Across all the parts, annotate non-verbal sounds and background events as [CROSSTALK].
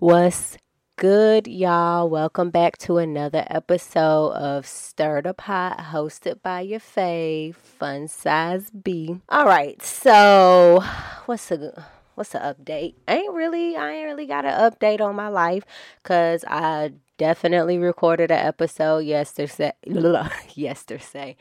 What's good, y'all? Welcome back to another episode of Stir the Pot, hosted by your fave, Fun Size B. All right, so what's a what's the update? ain't really I ain't really got an update on my life because I definitely recorded an episode yesterday. [LAUGHS] yesterday,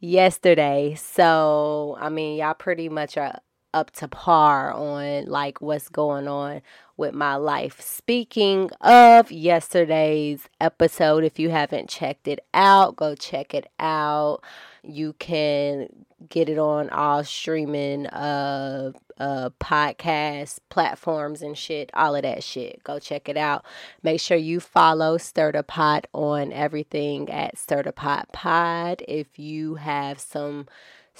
yesterday. So I mean, y'all pretty much are up to par on like what's going on with my life. Speaking of yesterday's episode, if you haven't checked it out, go check it out. You can get it on all streaming uh uh podcast platforms and shit, all of that shit. Go check it out. Make sure you follow Stir the Pot on everything at Stir the Pot Pod. If you have some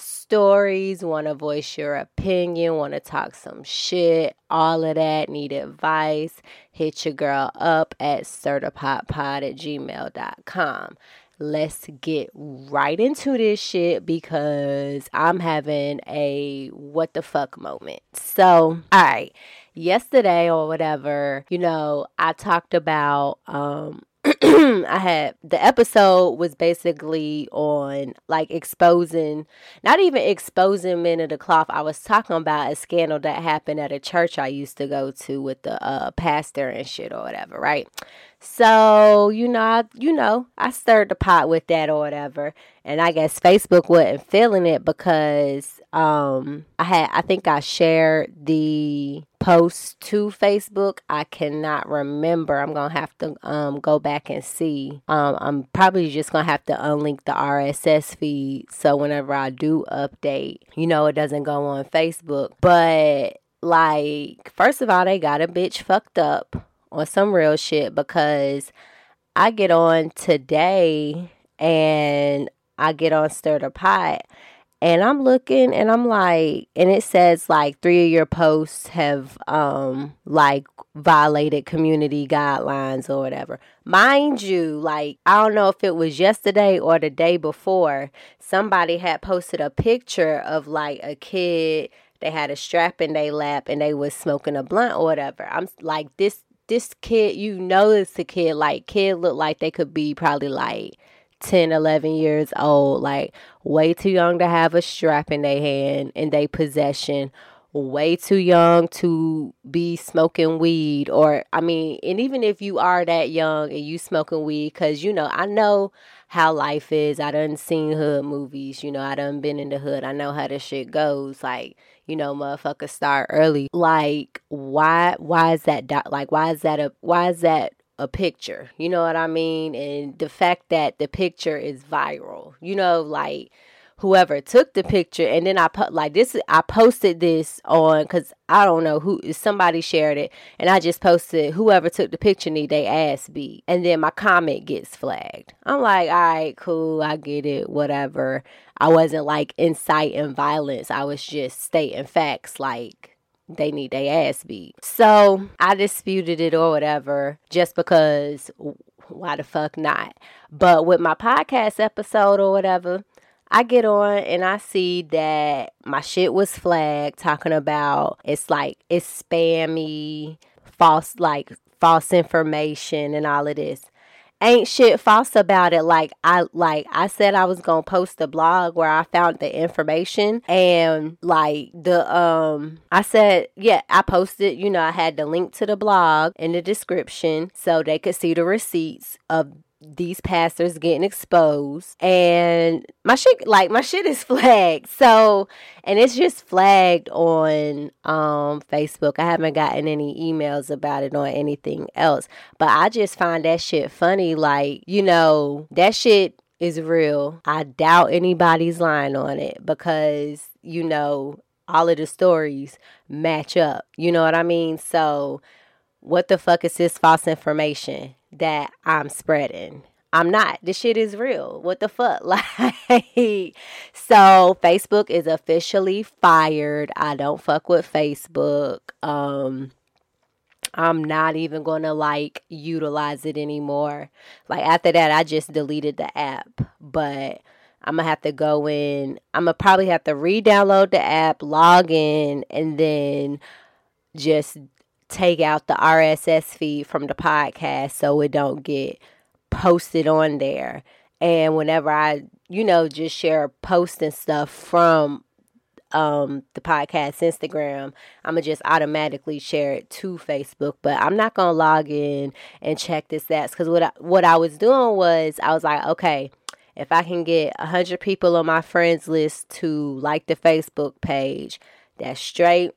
stories, want to voice your opinion, want to talk some shit, all of that, need advice, hit your girl up at stirthepotpod at gmail.com let's get right into this shit because I'm having a what the fuck moment. So, all right, yesterday or whatever, you know, I talked about um [CLEARS THROAT] I had the episode was basically on like exposing, not even exposing men of the cloth. I was talking about a scandal that happened at a church I used to go to with the uh, pastor and shit or whatever, right? So, you know, I, you know, I stirred the pot with that or whatever. And I guess Facebook wasn't feeling it because um I had I think I shared the post to Facebook. I cannot remember. I'm going to have to um go back and see. Um I'm probably just going to have to unlink the RSS feed so whenever I do update, you know, it doesn't go on Facebook. But like first of all, they got a bitch fucked up on some real shit because I get on today and I get on Stir the Pot and I'm looking and I'm like and it says like three of your posts have um like violated community guidelines or whatever. Mind you, like I don't know if it was yesterday or the day before, somebody had posted a picture of like a kid they had a strap in their lap and they was smoking a blunt or whatever. I'm like this this kid, you know, it's a kid. Like, kid look like they could be probably like 10, 11 years old. Like, way too young to have a strap in their hand in their possession. Way too young to be smoking weed, or I mean, and even if you are that young and you smoking weed, because you know, I know how life is. I done seen hood movies, you know, I done been in the hood. I know how this shit goes. Like, you know, motherfuckers start early. Like, why why is that do- like why is that a why is that a picture? You know what I mean? And the fact that the picture is viral. You know, like whoever took the picture and then I put like this I posted this on cuz I don't know who somebody shared it and I just posted whoever took the picture need they ass beat and then my comment gets flagged. I'm like, "All right, cool, I get it, whatever." I wasn't like inciting violence. I was just stating facts like they need their ass beat. So I disputed it or whatever just because why the fuck not? But with my podcast episode or whatever, I get on and I see that my shit was flagged talking about it's like it's spammy, false like false information and all of this ain't shit false about it. Like I like I said I was gonna post a blog where I found the information and like the um I said yeah I posted you know I had the link to the blog in the description so they could see the receipts of these pastors getting exposed and my shit like my shit is [LAUGHS] flagged. So and it's just flagged on um facebook. I haven't gotten any emails about it or anything else but i just find that shit funny. Like you know that shit is real. I doubt anybody's lying on it because you know all of the stories match up. You know what i mean? So what the fuck is this false information that I'm spreading? I'm not. This shit is real. What the fuck? [LAUGHS] Like, so Facebook is officially fired. I don't fuck with Facebook. Um, I'm not even to like utilize it anymore. Like, after that, I just deleted the app. But I'm to have to go in. I'm to probably have to re download the app, log in, and then just take out the RSS feed from the podcast so it don't get posted on there. And whenever I, you know, just share posts and stuff from um the podcast Instagram, I'm gonna just automatically share it to Facebook. But I'm not gonna log in and check this that because what I, what I was doing was I was like, okay, if I can get a hundred people on my friends list to like the Facebook page, that's straight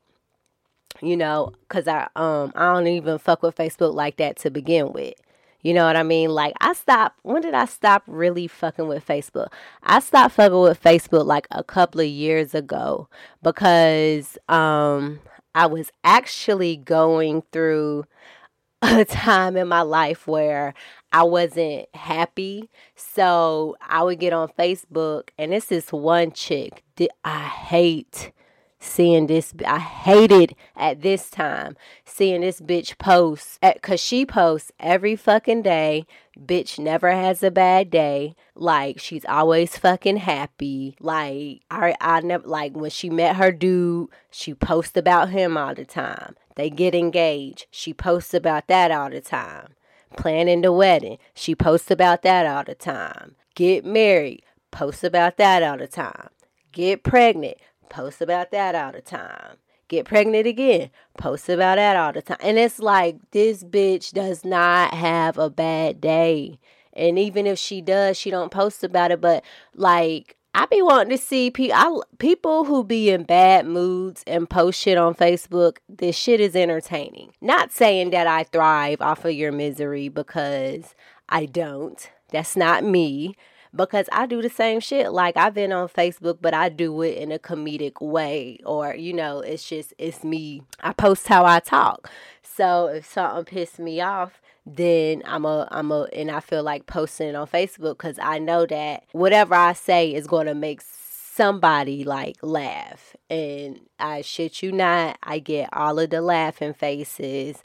you know, cause I um I don't even fuck with Facebook like that to begin with. You know what I mean? Like I stopped when did I stop really fucking with Facebook? I stopped fucking with Facebook like a couple of years ago because um I was actually going through [LAUGHS] a time in my life where I wasn't happy. So I would get on Facebook and this is one chick that I hate seeing this i hated at this time seeing this bitch post eh, because she posts every fucking day bitch never has a bad day like she's always fucking happy like i i never like when she met her dude she posts about him all the time they get engaged she posts about that all the time planning the wedding she posts about that all the time get married posts about that all the time get pregnant post about that all the time. Get pregnant again, post about that all the time. And it's like this bitch does not have a bad day. And even if she does, she don't post about it. But like I be wanting to see pe- I, people who be in bad moods and post shit on Facebook. This shit is entertaining. Not saying that I thrive off of your misery because I don't. That's not me because I do the same shit. Like I've been on Facebook, but I do it in a comedic way, or you know, it's just it's me. I post how I talk. So if something pisses me off, then I'm a I'm a and I feel like posting on Facebook because I know that whatever I say is going to make somebody like laugh. And I shit you not, I get all of the laughing faces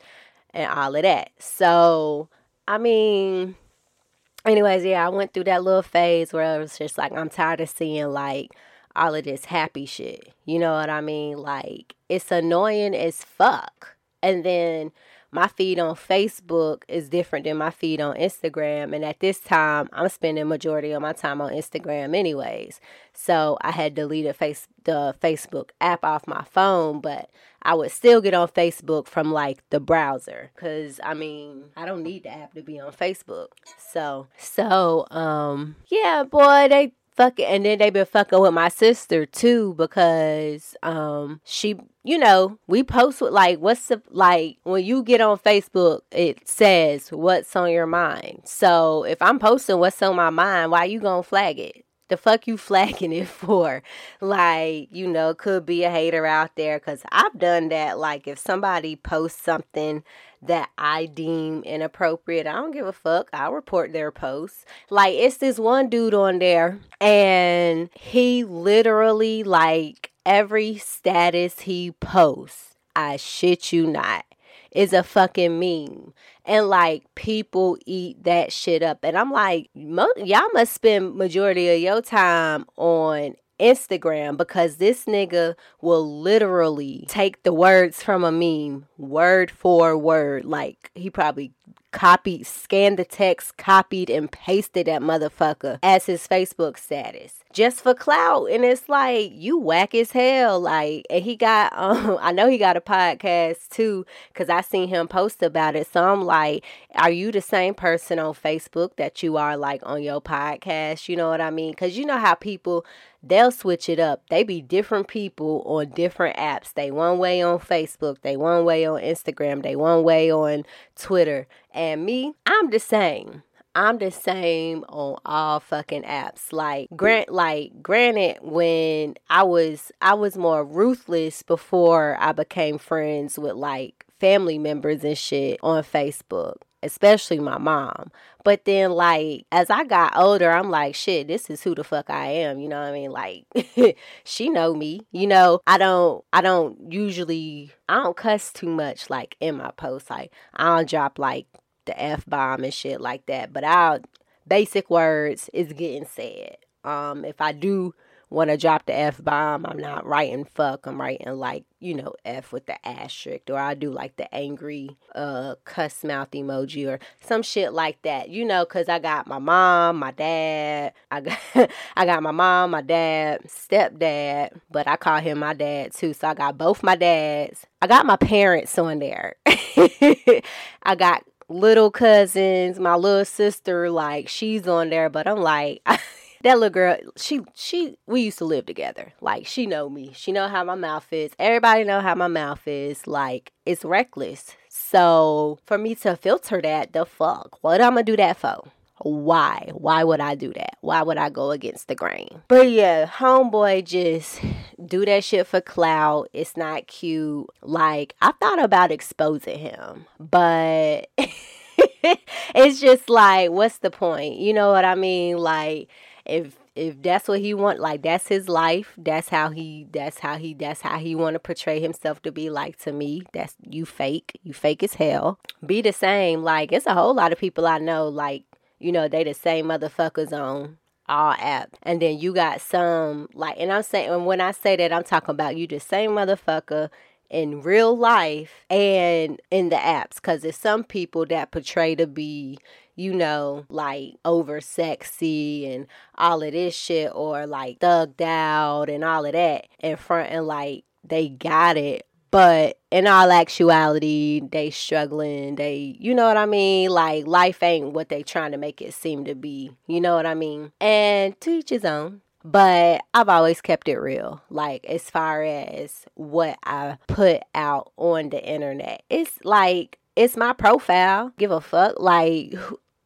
and all of that. So I mean anyways, yeah, I went through that little phase where I was just like I'm tired of seeing like all of this happy shit. You know what I mean? Like it's annoying as fuck. And then my feed on Facebook is different than my feed on Instagram. And at this time, I'm spending majority of my time on Instagram anyways. So I had deleted face the Facebook app off my phone, but I would still get on Facebook from like the browser. Cause I mean, I don't need the app to be on Facebook. So so um yeah, boy, they fucking and then they been fucking with my sister too because um she you know we post with like what's the like when you get on facebook it says what's on your mind so if i'm posting what's on my mind why you gonna flag it the fuck you [LAUGHS] flagging it for? Like, you know, could be a hater out there because I've done that. Like, if somebody posts something that I deem inappropriate, I don't give a fuck. I'll report their posts. Like, it's this one dude on there, and he literally, like, every status he posts, I shit you not, is a fucking meme and like people eat that shit up and i'm like y'all must spend majority of your time on Instagram because this nigga will literally take the words from a meme word for word. Like he probably copied, scanned the text, copied and pasted that motherfucker as his Facebook status just for clout. And it's like, you whack as hell. Like, and he got, [LAUGHS] um, I know he got a podcast too, because I seen him post about it. So I'm like, are you the same person on Facebook that you are like on your podcast? You know what I mean? Because you know how people, they'll switch it up. They be different people on different apps. They one way on Facebook, they one way on Instagram, they one way on Twitter. And me, I'm the same. I'm the same on all fucking apps. Like grant like granted when I was I was more ruthless before I became friends with like family members and shit on Facebook especially my mom. But then, like, as I got older, I'm like, shit, this is who the fuck I am. You know what I mean? Like, [LAUGHS] she know me. You know, I don't, I don't usually, I don't cuss too much, like, in my posts. Like, I don't drop, like, the F bomb and shit like that. But I'll, basic words is getting said. Um, if I do want to drop the F bomb, I'm not writing fuck. I'm writing like, you know, F with the asterisk. Or I do like the angry uh cuss mouth emoji or some shit like that. You know, cause I got my mom, my dad. I got [LAUGHS] I got my mom, my dad, stepdad, but I call him my dad too. So I got both my dads. I got my parents on there. [LAUGHS] I got little cousins, my little sister, like she's on there, but I'm like [LAUGHS] that little girl, she she we used to live together. Like she know me. She know how my mouth is. Everybody know how my mouth is. Like it's reckless. So for me to filter that, the fuck, what I'm gonna do that for? Why? Why would I do that? Why would I go against the grain? But yeah, homeboy just do that shit for clout. It's not cute. Like I thought about exposing him, but [LAUGHS] it's just like, what's the point? You know what I mean? Like if if that's what he want like that's his life that's how he that's how he that's how he want to portray himself to be like to me that's you fake you fake as hell be the same like it's a whole lot of people i know like you know they the same motherfuckers on all app and then you got some like and i'm saying and when i say that i'm talking about you the same motherfucker in real life and in the apps because there's some people that portray to be you know, like over sexy and all of this shit, or like thugged out and all of that in front and like they got it. But in all actuality, they struggling. They, you know what I mean? Like life ain't what they trying to make it seem to be. You know what I mean? And to each his own but I've always kept it real. Like as far as what I put out on the internet, it's like it's my profile. Give a fuck. Like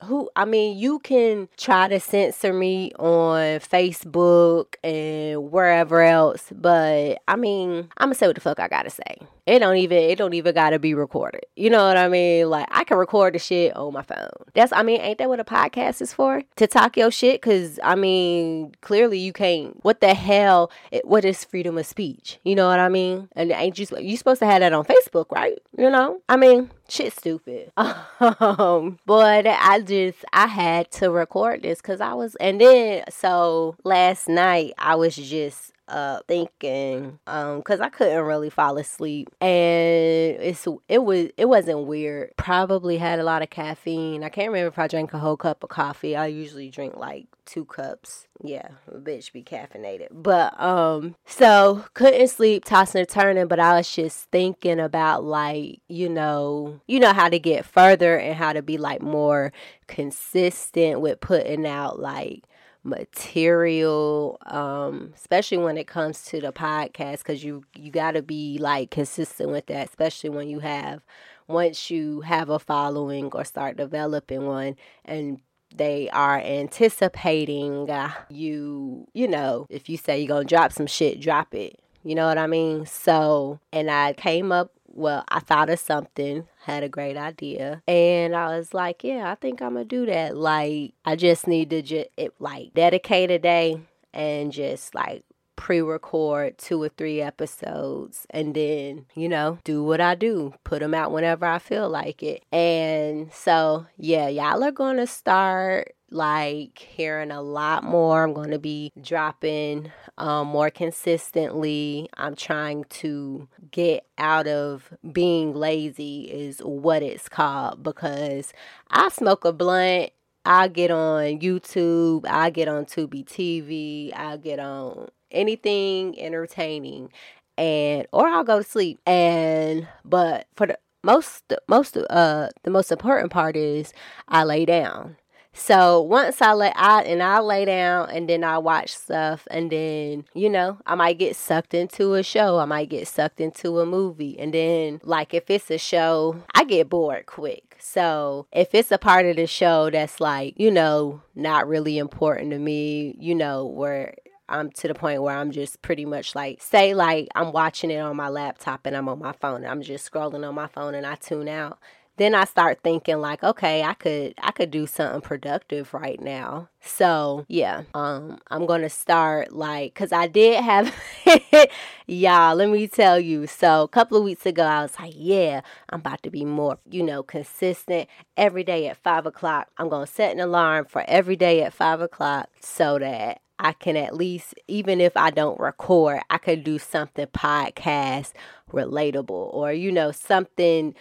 who I mean, you can try to censor me on Facebook and wherever else, but I mean, I'm gonna say what the fuck I gotta say. It don't even it don't even gotta be recorded. You know what I mean? Like I can record the shit on my phone. That's I mean, ain't that what a podcast is for? To talk your shit? Cause I mean, clearly you can't. What the hell? It, what is freedom of speech? You know what I mean? And ain't you you supposed to have that on Facebook, right? You know? I mean, shit stupid. [LAUGHS] um, but I just I had to record this because I was, and then so last night I was just uh thinking um because i couldn't really fall asleep. And it's it was it wasn't weird. Probably had a lot of caffeine. I can't remember if i drank a whole cup of coffee. I usually drink like two cups. Yeah bitch be caffeinated. But um so couldn't sleep tossing and turning but i was just thinking about like you know you know how to get further and how to be like more consistent with putting out like material um especially when it comes to the podcast because you you got to be like consistent with that especially when you have once you have a following or start developing one and they are anticipating uh, you you know if you say you're gonna drop some shit drop it. You know what i mean? So and i came up well, I thought of something, had a great idea, and I was like, yeah, I think I'm gonna do that. Like, I just need to just like dedicate a day and just like pre-record two or three episodes and then you know do what i do put them out whenever i feel like it and so yeah y'all are gonna start like hearing a lot more. I'm going to be dropping um, more consistently. I'm trying to get out of being lazy, is what it's called, because I smoke a blunt. I get on YouTube, I get on Tubi TV, I get on anything entertaining and or I'll go to sleep. And but for the most most uh the most important part is I lay down. So once I lay out and I lay down and then I watch stuff and then, you know, I might get sucked into a show. I might get sucked into a movie. And then like if it's a show, I get bored quick. So if it's a part of the show that's like, you know, not really important to me, you know, where I'm to the point where I'm just pretty much like, say, like I'm watching it on my laptop and I'm on my phone. I'm just scrolling on my phone and I tune out then I start thinking like, okay, I could I could do something productive right now. So yeah, um, I'm gonna start like, cause I did have, [LAUGHS] y'all. Let me tell you. So a couple of weeks ago, I was like, yeah, I'm about to be more, you know, consistent every day at five o'clock. I'm gonna set an alarm for every day at five o'clock so that I can at least, even if I don't record, I could do something podcast relatable or, you know, something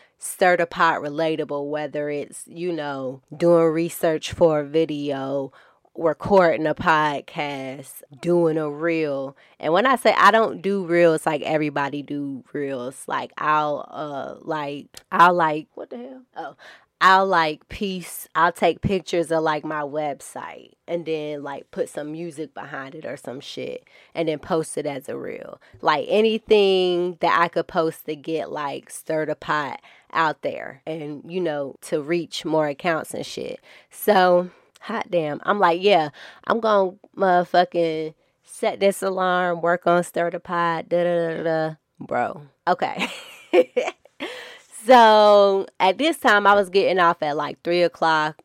pot relatable, whether it's, you know, doing research for a video, recording a podcast, doing a reel. And when I say I don't do reels like everybody do reels, like I'll uh like I'll like what the hell? Oh, I'll like piece, I'll take pictures of like my website and then like put some music behind it or some shit and then post it as a reel. Like anything that I could post to get like stir the pot out there and you know to reach more accounts and shit. So hot damn, I'm like, yeah, I'm gonna motherfucking set this alarm, work on stir the pot, da da da da, bro. Okay. [LAUGHS] So at this time, I was getting off at like three o'clock.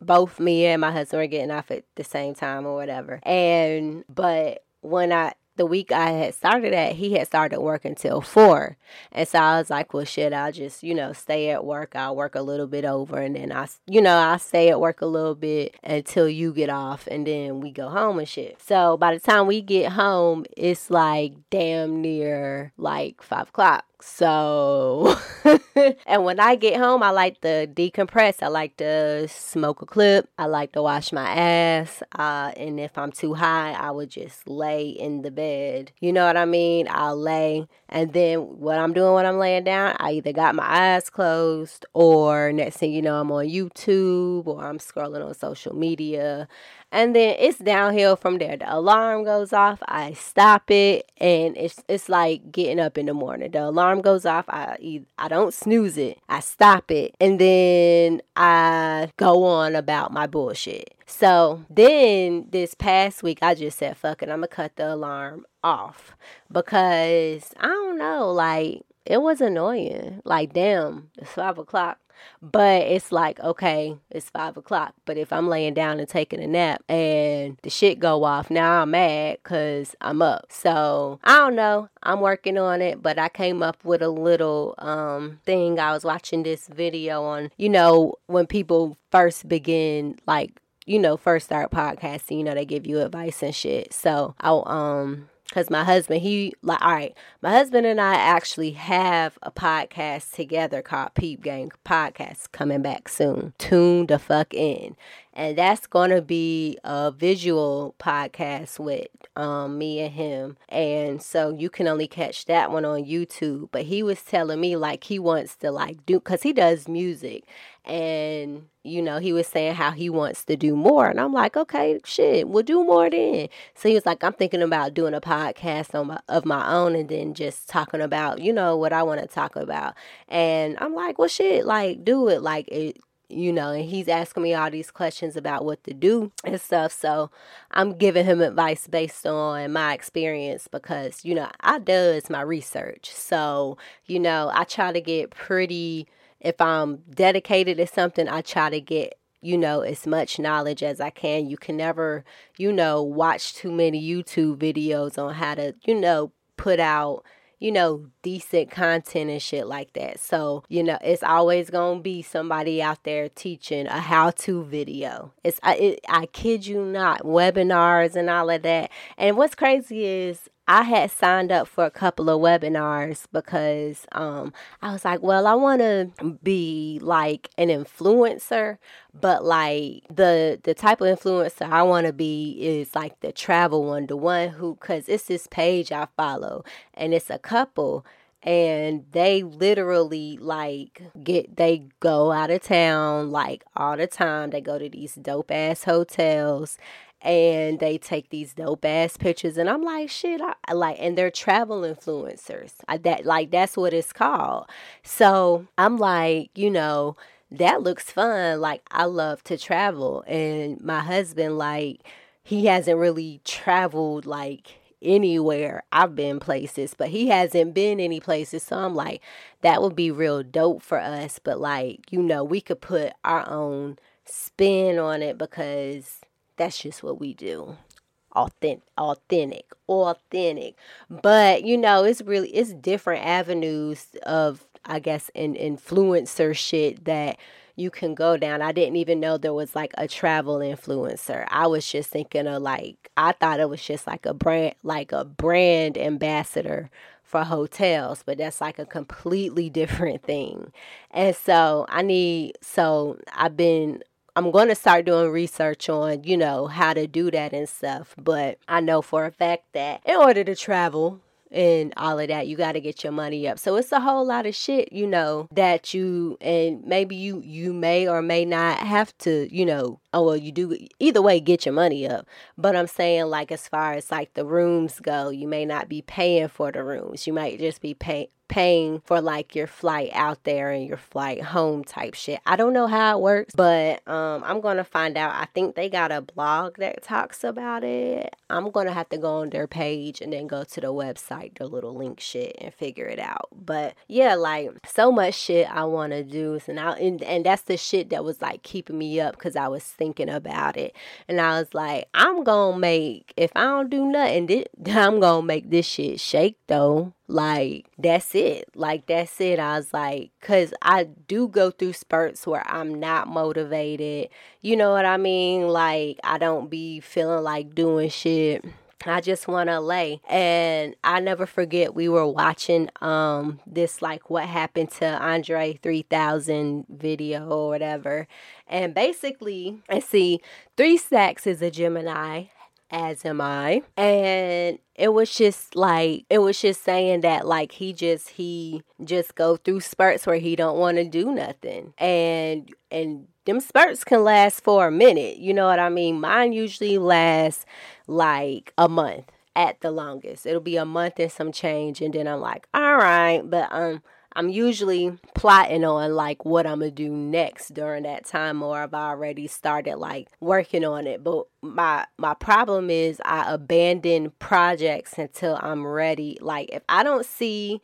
Both me and my husband were getting off at the same time or whatever. And, but when I, the week I had started at, he had started working till four. And so I was like, well, shit, I'll just, you know, stay at work. I'll work a little bit over and then I, you know, I'll stay at work a little bit until you get off and then we go home and shit. So by the time we get home, it's like damn near like five o'clock. So, [LAUGHS] and when I get home, I like to decompress. I like to smoke a clip. I like to wash my ass. Uh, and if I'm too high, I would just lay in the bed. You know what I mean? I'll lay. And then what I'm doing when I'm laying down, I either got my eyes closed or next thing you know, I'm on YouTube or I'm scrolling on social media and then it's downhill from there. The alarm goes off, I stop it, and it's it's like getting up in the morning. The alarm goes off, I I don't snooze it, I stop it, and then I go on about my bullshit. So then this past week, I just said, fuck it, I'm gonna cut the alarm off because I don't know, like it was annoying. Like, damn, it's five o'clock. But it's like, okay, it's five o'clock. But if I'm laying down and taking a nap and the shit go off, now I'm mad because I'm up. So I don't know. I'm working on it, but I came up with a little um thing. I was watching this video on, you know, when people first begin like you know, first start podcasting, you know, they give you advice and shit. So I um because my husband he like all right my husband and i actually have a podcast together called peep game podcast coming back soon. Tune the fuck in and that's to be a visual podcast with um, me and him. And so you can only catch that one on youtube. But he was telling me like he wants to like do because he does music. And you know he was saying how he wants to do more. And i'm like okay shit we'll do more then. So he was like i'm thinking about doing a podcast on my, of my own and then just talking about you know what i want to talk about. And i'm like well shit like do it. Like it you know, and he's asking me all these questions about what to do and stuff. So I'm giving him advice based on my experience because, you know, I does my research. So, you know, I try to get pretty if I'm dedicated to something, I try to get you know as much knowledge as I can. You can never, you know, watch too many YouTube videos on how to, you know, put out you know, decent content and shit like that. So, you know, it's always going to be somebody out there teaching a how to video. It's, I, it, I kid you not, webinars and all of that. And what's crazy is I had signed up for a couple of webinars because um, I was like, well, I want to be like an influencer, but like the the type of influencer I want to be is like the travel one, the one who, cause it's this page I follow, and it's a couple and they literally like get they go out of town like all the time. They go to these dope ass hotels and they take these dope ass pictures and i'm like shit i like and they're travel influencers I, that like that's what it's called so i'm like you know that looks fun like i love to travel and my husband like he hasn't really traveled like anywhere. I've been places, but he hasn't been any places. So I'm like, that would be real dope for us. But like, you know, we could put our own spin on it because that's just what we do. Authentic, authentic, authentic. But you know, it's really it's different avenues of I guess in influencer shit that you can go down. I didn't even know there was like a travel influencer. I was just thinking of like I thought it was just like a brand like a brand ambassador for hotels, but that's like a completely [LAUGHS] different thing. And so I need so I've been I'm going to start doing research on, you know, how to do that and stuff, but I know for a fact that in order to travel, and all of that you got to get your money up. So it's a whole lot of shit you know that you and maybe you you may or may not have to you know oh well you do either way get your money up but i'm saying like as far as like the rooms go you may not be paying for the rooms you might just be paying paying for like your flight out there and your flight home type shit. I don't know how it works, but um, I'm gonna find out. I think they got a blog that talks about it. I'm gonna have to go on their page and then go to the website, the little link shit, and figure it out. But yeah, like so much shit I want to do, and I and, and that's the shit that was like keeping me up because I was thinking about it, and I was like, I'm gonna make if I don't do nothing, [LAUGHS] I'm gonna make this shit shake though. Like, that's it. Like, that's it. I was like, because I do go through spurts where I'm not motivated. You know what I mean? Like, I don't be feeling like doing shit. I just want to lay. And I never forget we were watching um this like what happened to Andre 3000 video or whatever. And basically, I see 3 Stacks is a Gemini as am I. And it was just like it was just saying that like he just he just go through spurts where he don't want to do nothing. And and them spurts can last for a minute. You know what I mean? Mine usually lasts like a month at the longest. It'll be a month and some change and then I'm like, "All right, but um I'm usually plotting on like what I'm gonna do next during that time or I've already started like working on it. But my my problem is I abandon projects until I'm ready. Like if I don't see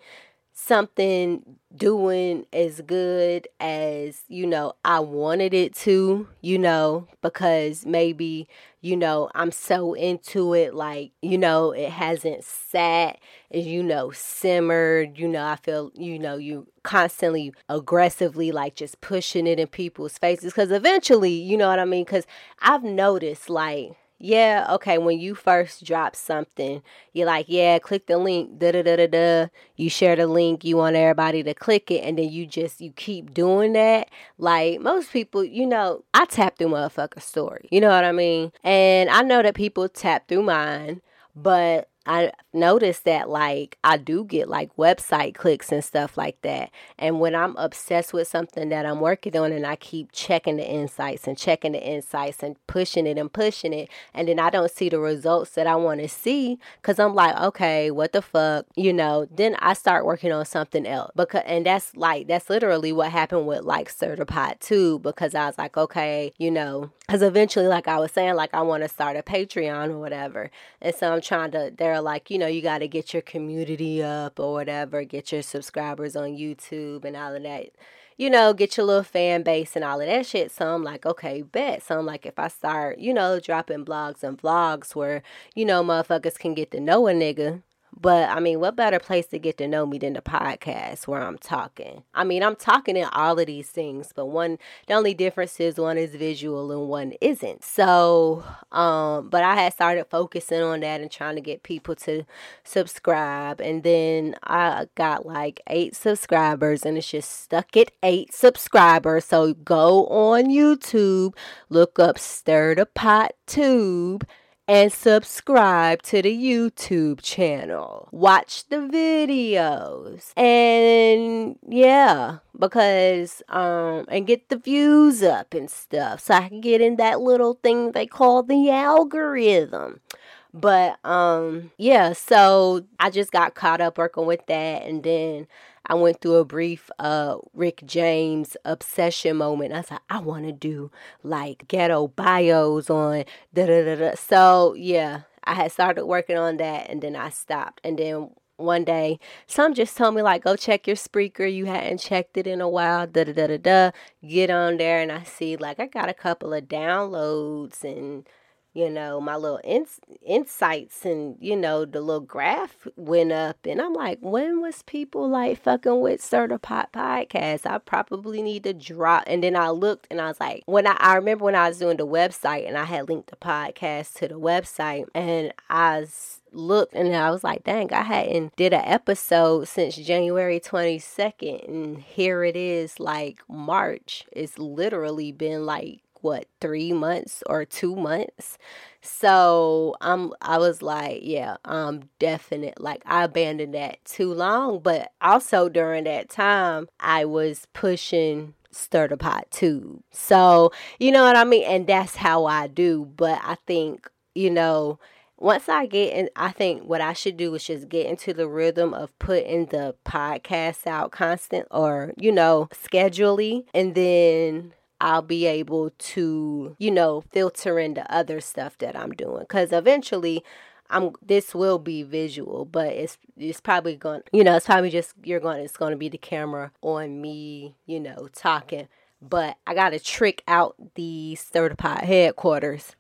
something doing as good as you know I wanted it to, you know, because maybe you know I'm so into it like, you know, it hasn't sat and you know simmered, you know, I feel, you know, you constantly aggressively like just pushing it in people's faces cuz eventually, you know what I mean? Cuz I've noticed like yeah, okay, when you first drop something, you're like, yeah, click the link, da da da da da. You share the link, you want everybody to click it, and then you just you keep doing that. Like most people, you know, I tap through motherfucker story. You know what I mean? And I know that people tap through mine, but I noticed that like I do get like website clicks and stuff like that. And when I'm obsessed with something that I'm working on and I keep checking the insights and checking the insights and pushing it and pushing it, and then I don't see the results that I want to see because I'm like, okay, what the fuck, you know, then I start working on something else. Because and that's like that's literally what happened with like Certified too, because I was like, okay, you know, because eventually, like I was saying, like I want to start a Patreon or whatever. And so I'm trying to like, you know, you got to get your community up or whatever, get your subscribers on YouTube and all of that. You know, get your little fan base and all of that shit. So I'm like, okay, bet. So I'm like, if I start, you know, dropping blogs and vlogs where, you know, motherfuckers can get to know a nigga, but I mean, what better place to get to know me than the podcast where I'm talking? I mean, I'm talking in all of these things, but one, the only difference is one is visual and one isn't. So, um, but I had started focusing on that and trying to get people to subscribe. And then I got like eight subscribers and it's just stuck at eight subscribers. So go on YouTube, look up Stir the Pot Tube and subscribe to the YouTube channel. Watch the videos. And yeah, because um and get the views up and stuff so I can get in that little thing they call the algorithm. But um yeah, so I just got caught up working with that and then I went through a brief uh Rick James obsession moment. I like, I want to do like ghetto bios on da da da da. So yeah, I had started working on that and then I stopped. And then one day, some just told me like, go check your Spreaker. You hadn't checked it in a while. Da da da da da. Get on there and I see like I got a couple of downloads and you know, my little ins- insights and, you know, the little graph went up. And I'm like, when was people like fucking with certified podcast? I probably need to drop. And then I looked and I was like, when I, I remember when I was doing the website and I had linked the podcast to the website and I was looked and I was like, dang, I hadn't did an episode since January 22nd and here it is like March. It's literally been like what three months or two months so i'm i was like yeah i'm definite like i abandoned that too long but also during that time i was pushing stir the pot too so you know what i mean and that's how i do but i think you know once I get in, I think what I should do is just get into the rhythm of putting the podcast out constant or, you know, schedually. And then I'll be able to, you know, filter into other stuff that I'm doing. Cause eventually I'm this will be visual, but it's it's probably going you know, it's probably just you're going it's gonna be the camera on me, you know, talking. But I gotta trick out the the Pot headquarters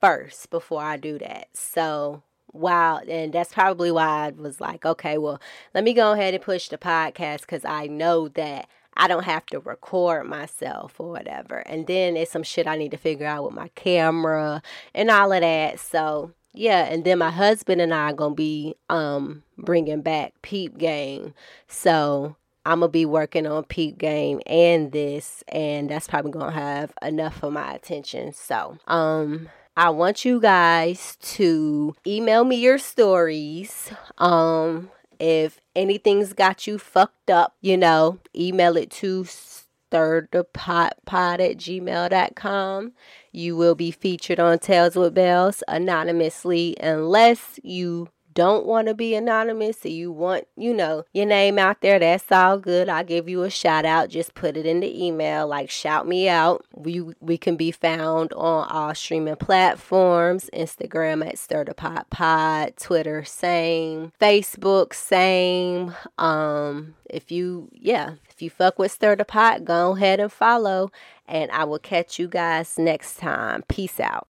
first before I do that. So wow and that's probably why I was like, okay, well, let me go ahead and push the podcast because I know that I don't have to record myself or whatever. And then it's some shit I need to figure out with my camera and all of that. So yeah, and then my husband and I are gonna be um bringing back Peep Game. So I'm gonna be working on Peep Game and this, and that's probably gonna have enough of my attention. So um. I want you guys to email me your stories. Um, if anything's got you fucked up, you know, email it to stirthepotpod at gmail.com. You will be featured on Tales with Bells anonymously unless you don't want to be anonymous or you want, you know, your name out there, that's all good. I'll give you a shout out. Just put it in the email, like shout me out. We we can be found on all streaming platforms, Instagram at Stir the Pot Pod, Twitter same, Facebook same. Um, if you yeah, if you fuck with Stir the Pot, go ahead and follow and I will catch you guys next time. Peace out.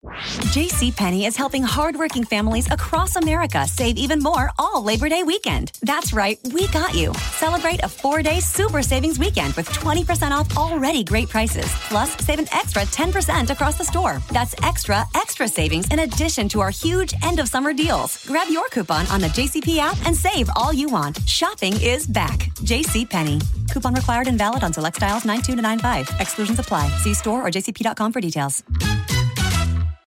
JC Penney is helping hardworking families across America save even more all Labor Day weekend. That's right, we got you. Celebrate a 4-day super savings weekend with 20% off already great prices. Plus, save an extra 10% across the store. That's extra extra savings in addition to our huge end of summer deals. Grab your coupon on the JCP app and save all you want. Shopping is back. JC Penney. Coupon required and valid on select styles 92 to 95. Exclusions apply. See store or jcp.com for details.